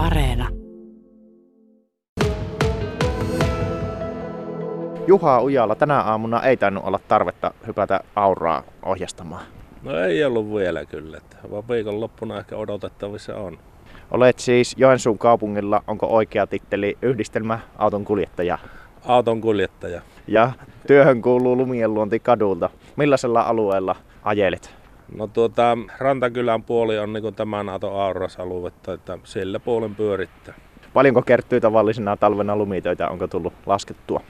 Areena. Juha Ujala, tänä aamuna ei tainnut olla tarvetta hypätä auraa ohjastamaan. No ei ollut vielä kyllä, että vaan viikonloppuna ehkä odotettavissa on. Olet siis Joensuun kaupungilla, onko oikea titteli yhdistelmä auton kuljettaja? Auton kuljettaja. Ja työhön kuuluu lumien luonti kadulta. Millaisella alueella ajelet? No tuota, Rantakylän puoli on niin tämän auton aurasaluetta, että sillä puolen pyörittää. Paljonko kertyy tavallisena talvena lumitöitä, onko tullut laskettua?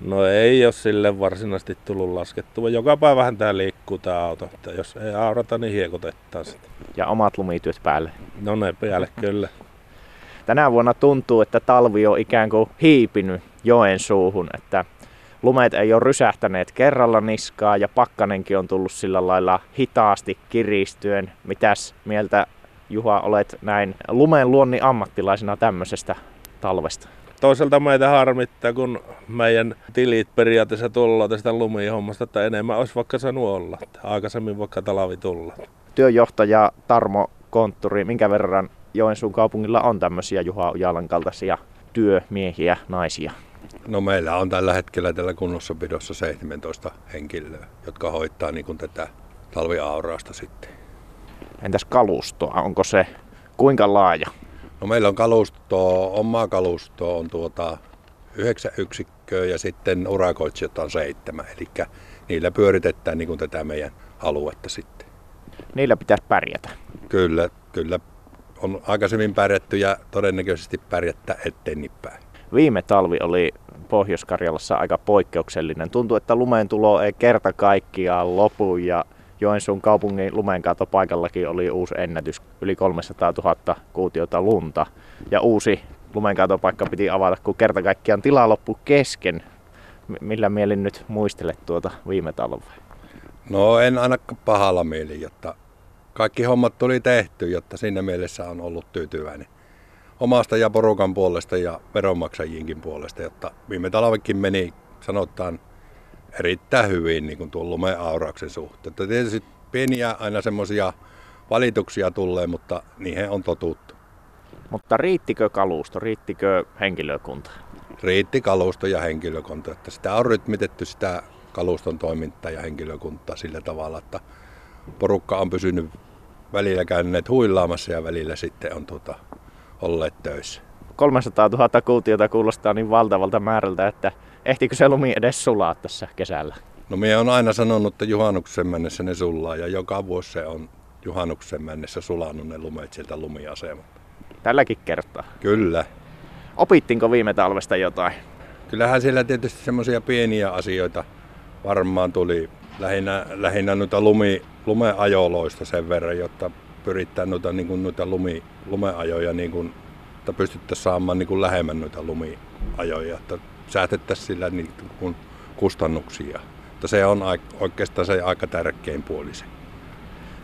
No ei ole sille varsinaisesti tullut laskettua. Joka päivähän tää liikkuu tää auto. Että jos ei aurata, niin hiekotetaan sitä. Ja omat lumityöt päälle. No ne päälle kyllä. Tänä vuonna tuntuu, että talvi on ikään kuin hiipinyt joen suuhun, että lumet ei ole rysähtäneet kerralla niskaa ja pakkanenkin on tullut sillä lailla hitaasti kiristyen. Mitäs mieltä Juha olet näin lumen luonni ammattilaisena tämmöisestä talvesta? Toisaalta meitä harmittaa, kun meidän tilit periaatteessa tullaan tästä lumihommasta, että enemmän olisi vaikka saanut olla. Aikaisemmin vaikka talvi tulla. Työjohtaja Tarmo Kontturi, minkä verran Joensuun kaupungilla on tämmöisiä Juha Ujalan kaltaisia työmiehiä, naisia? No meillä on tällä hetkellä tällä kunnossapidossa 17 henkilöä, jotka hoitaa niin kuin tätä talviaurausta sitten. Entäs kalustoa, onko se kuinka laaja? No meillä on kalustoa, omaa kalustoa on tuota yhdeksän yksikköä ja sitten urakoitsijat on seitsemän. Eli niillä pyöritetään niin kuin tätä meidän aluetta sitten. Niillä pitäisi pärjätä. Kyllä, kyllä on aikaisemmin pärjätty ja todennäköisesti pärjättä ettei päin. Viime talvi oli Pohjois-Karjalassa aika poikkeuksellinen. Tuntuu, että lumeen tulo ei kerta kaikkiaan lopu ja Joensuun kaupungin lumenkaatopaikallakin oli uusi ennätys, yli 300 000 kuutiota lunta. Ja uusi lumenkaatopaikka piti avata, kun kerta kaikkiaan tila loppui kesken. Millä mielin nyt muistelet tuota viime talvea? No en ainakaan pahalla mieli, jotta kaikki hommat tuli tehty, jotta siinä mielessä on ollut tyytyväinen omasta ja porukan puolesta ja veronmaksajienkin puolesta, jotta viime talvekin meni, sanotaan, erittäin hyvin niin kuin tuon lumeaurauksen suhteen. Että tietysti pieniä aina semmoisia valituksia tulee, mutta niihin on totuttu. Mutta riittikö kalusto, riittikö henkilökunta? Riitti kalusto ja henkilökunta. Että sitä on rytmitetty sitä kaluston toimintaa ja henkilökuntaa sillä tavalla, että porukka on pysynyt välillä käyneet huilaamassa ja välillä sitten on tuota, olleet töissä. 300 000 kuutiota kuulostaa niin valtavalta määrältä, että ehtikö se lumi edes sulaa tässä kesällä? No minä on aina sanonut, että juhannuksen mennessä ne sulaa ja joka vuosi se on juhannuksen mennessä sulannut ne lumet sieltä lumiasemalta. Tälläkin kertaa? Kyllä. Opittinko viime talvesta jotain? Kyllähän siellä tietysti semmoisia pieniä asioita varmaan tuli lähinnä, lähinnä noita lumi, lumeajoloista sen verran, jotta pyritään noita, niin kuin, noita lumi, lumeajoja niin kuin, että pystyttäisiin saamaan niin kuin lähemmän noita lumiajoja, että säästettäisiin sillä niin kuin kustannuksia. Että se on oikeastaan se aika tärkein puoli se.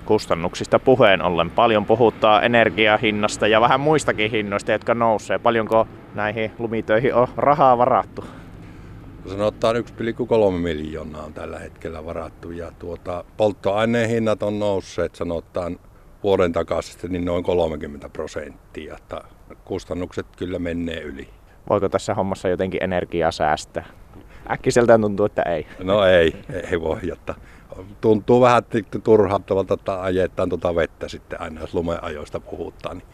Kustannuksista puheen ollen paljon puhuttaa energiahinnasta ja vähän muistakin hinnoista, jotka nousee. Paljonko näihin lumitöihin on rahaa varattu? Sanotaan 1,3 miljoonaa on tällä hetkellä varattu ja tuota, polttoaineen hinnat on nousseet sanotaan vuoden takaisin niin noin 30 prosenttia. Että kustannukset kyllä menee yli. Voiko tässä hommassa jotenkin energiaa säästää? Äkkiseltään tuntuu, että ei. No ei, ei voi. Jotta tuntuu vähän turhauttavalta, että ajetaan tuota vettä sitten aina, jos lumeajoista puhutaan, niin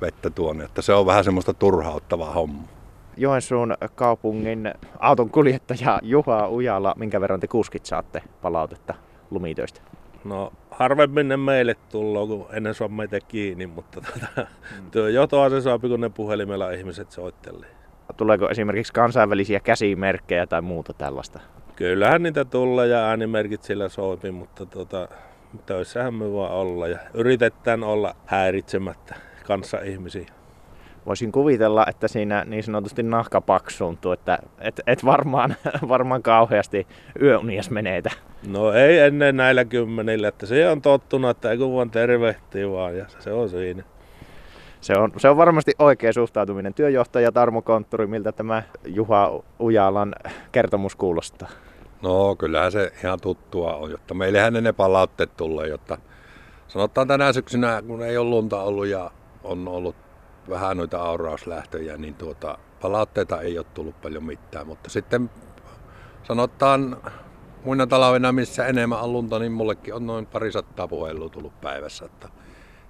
vettä tuonne. Että se on vähän semmoista turhauttavaa homma. Joensuun kaupungin auton kuljettaja Juha Ujala, minkä verran te kuskit saatte palautetta lumitöistä? No harvemmin ne meille tullaan, kun ennen saa meitä kiinni, mutta tota, mm. jotoa se saa, kun ne puhelimella ihmiset soittelee. Tuleeko esimerkiksi kansainvälisiä käsimerkkejä tai muuta tällaista? Kyllähän niitä tulee ja äänimerkit sillä soipi, mutta tota, töissähän me vaan olla ja yritetään olla häiritsemättä kanssa ihmisiä voisin kuvitella, että siinä niin sanotusti nahka paksuuntuu, että et, et varmaan, varmaan kauheasti yöunias menetä. No ei ennen näillä kymmenillä, että se on tottunut, että ei kun vaan tervehtii vaan ja se on siinä. Se on, se on varmasti oikea suhtautuminen. Työjohtaja Tarmo Konttori, miltä tämä Juha Ujalan kertomus kuulostaa? No kyllähän se ihan tuttua on, jotta meillähän ne palautteet tulee, jotta sanotaan tänä syksynä, kun ei ole lunta ollut ja on ollut vähän noita aurauslähtöjä, niin tuota, palautteita ei ole tullut paljon mitään. Mutta sitten sanotaan muina talvina, missä enemmän on lunta, niin mullekin on noin parisattaa puhelua tullut päivässä. Että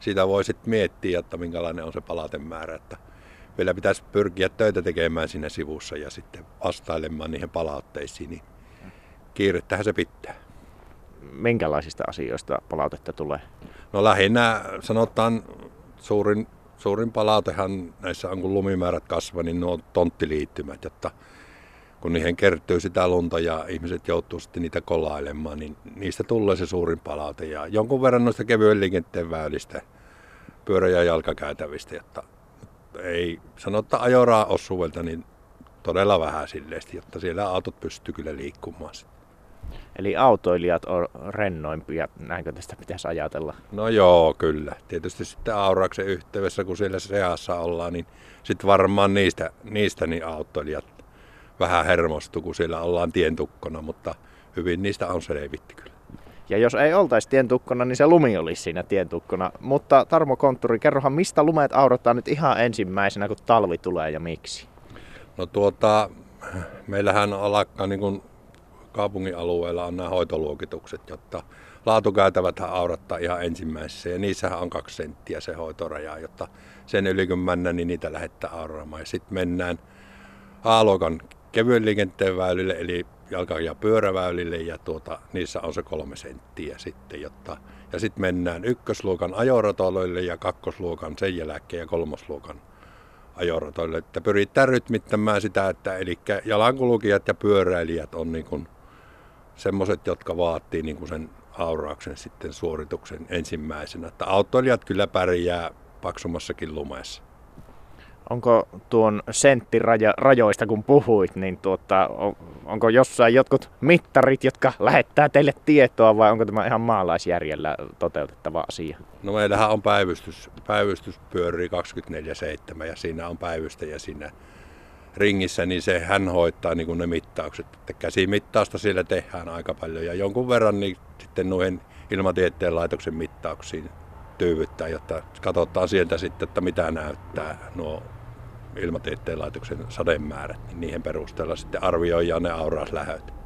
siitä voi sitten miettiä, että minkälainen on se palautemäärä. Että vielä pitäisi pyrkiä töitä tekemään siinä sivussa ja sitten vastailemaan niihin palautteisiin, niin kiirettähän se pitää. Minkälaisista asioista palautetta tulee? No lähinnä sanotaan suurin, suurin palautehan näissä on, kun lumimäärät kasvaa, niin nuo tonttiliittymät, jotta kun niihin kertyy sitä lunta ja ihmiset joutuu sitten niitä kolailemaan, niin niistä tulee se suurin palaute. Ja jonkun verran noista kevyen liikenteen väylistä, pyörä- ja jalkakäytävistä, jotta ei sanota ajoraa osuvelta, niin todella vähän silleesti, jotta siellä autot pystyy kyllä liikkumaan. Eli autoilijat on rennoimpia, näinkö tästä pitäisi ajatella? No joo, kyllä. Tietysti sitten Aurauksen yhteydessä, kun siellä seassa ollaan, niin sitten varmaan niistä, niistä niin autoilijat vähän hermostu, kun siellä ollaan tientukkona, mutta hyvin niistä on selvitty kyllä. Ja jos ei oltaisi tientukkona, niin se lumi olisi siinä tientukkona. Mutta Tarmo Kontturi, kerrohan mistä lumet aurotaan nyt ihan ensimmäisenä, kun talvi tulee ja miksi? No tuota, meillähän alkaa niin kuin kaupungin alueella on nämä hoitoluokitukset, jotta laatukäytävät aurattaa ihan ensimmäisessä ja niissähän on kaksi senttiä se hoitoraja, jotta sen yli kun mennään, niin niitä lähettää auraamaan. Ja sitten mennään A-luokan kevyen liikenteen väylille, eli jalka- ja pyöräväylille, ja tuota, niissä on se kolme senttiä sitten, jotta, ja sitten mennään ykkösluokan ajoratoille ja kakkosluokan sen jälkeen ja kolmosluokan ajoratoille. Että pyritään rytmittämään sitä, että eli jalankulkijat ja pyöräilijät on niin kuin semmoiset, jotka vaatii niin kuin sen aurauksen sitten suorituksen ensimmäisenä. Että autoilijat kyllä pärjää paksummassakin lumeessa onko tuon senttirajoista kun puhuit, niin tuota, onko jossain jotkut mittarit, jotka lähettää teille tietoa vai onko tämä ihan maalaisjärjellä toteutettava asia? No meillähän on päivystys, päivystys pyörii 24-7 ja siinä on päivystäjä siinä ringissä, niin se hän hoitaa niin kuin ne mittaukset. Että käsimittausta siellä tehdään aika paljon ja jonkun verran niin sitten noin ilmatieteen laitoksen mittauksiin tyyvyttää, jotta katsotaan sieltä sitten, että mitä näyttää nuo ilmatieteen laitoksen sademäärät, niin niihin perusteella sitten arvioidaan ne aurauslähöt.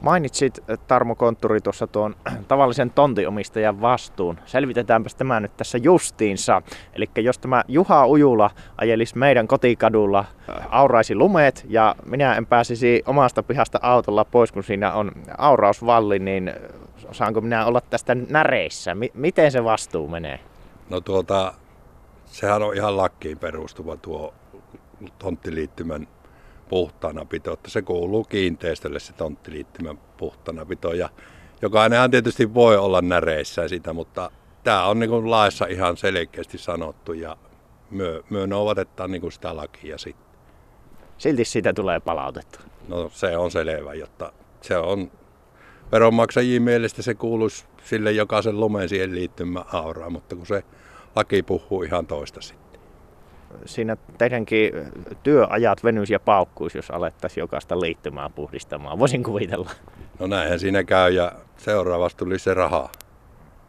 Mainitsit Tarmo Kontturi tuossa tuon tavallisen tontinomistajan vastuun. Selvitetäänpä tämä nyt tässä justiinsa. Eli jos tämä Juha Ujula ajelisi meidän kotikadulla, auraisi lumeet ja minä en pääsisi omasta pihasta autolla pois, kun siinä on aurausvalli, niin saanko minä olla tästä näreissä? miten se vastuu menee? No tuota, sehän on ihan lakkiin perustuva tuo tonttiliittymän puhtaana pito, että se kuuluu kiinteistölle se tonttiliittymän puhtaana pito ja jokainenhan tietysti voi olla näreissä sitä, mutta tämä on niin laissa ihan selkeästi sanottu ja myö, myö noudatetaan niin sitä lakia sitten. Silti siitä tulee palautetta. No se on selvä, jotta se on veronmaksajien mielestä se kuuluisi sille jokaisen lumen siihen liittymään auraa, mutta kun se laki puhuu ihan toista sitten. Siinä teidänkin työajat venyisi ja paukkuisi, jos alettaisiin jokaista liittymää puhdistamaan. Voisin kuvitella. No näinhän siinä käy ja seuraavasti tuli se raha,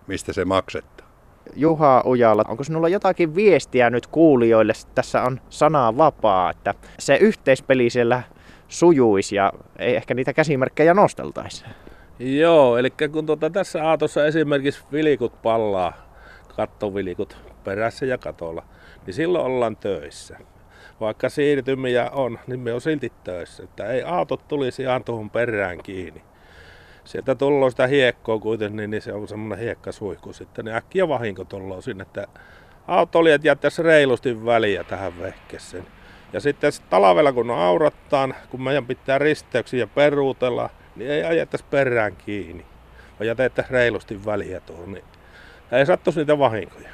mistä se maksettaa. Juha Ujala, onko sinulla jotakin viestiä nyt kuulijoille? Tässä on sanaa vapaa, että se yhteispeli siellä sujuisi ja ei ehkä niitä käsimerkkejä nosteltaisi. Joo, eli kun tuota, tässä aatossa esimerkiksi vilikut pallaa kattovilikut perässä ja katolla, niin silloin ollaan töissä. Vaikka siirtymiä on, niin me on silti töissä. Että ei autot tulisi ihan tuohon perään kiinni. Sieltä tullaan sitä hiekkoa kuitenkin, niin se on semmoinen hiekkasuihku sitten. Niin äkkiä vahinko tullaan sinne, että autolijat jättäisi reilusti väliä tähän vehkeseen. Ja sitten talvella kun aurattaan, kun meidän pitää risteyksiä peruutella, niin ei ajettaisi perään kiinni, vaan jätettäisiin reilusti väliä tuohon. Niin ei sattuisi niitä vahinkoja.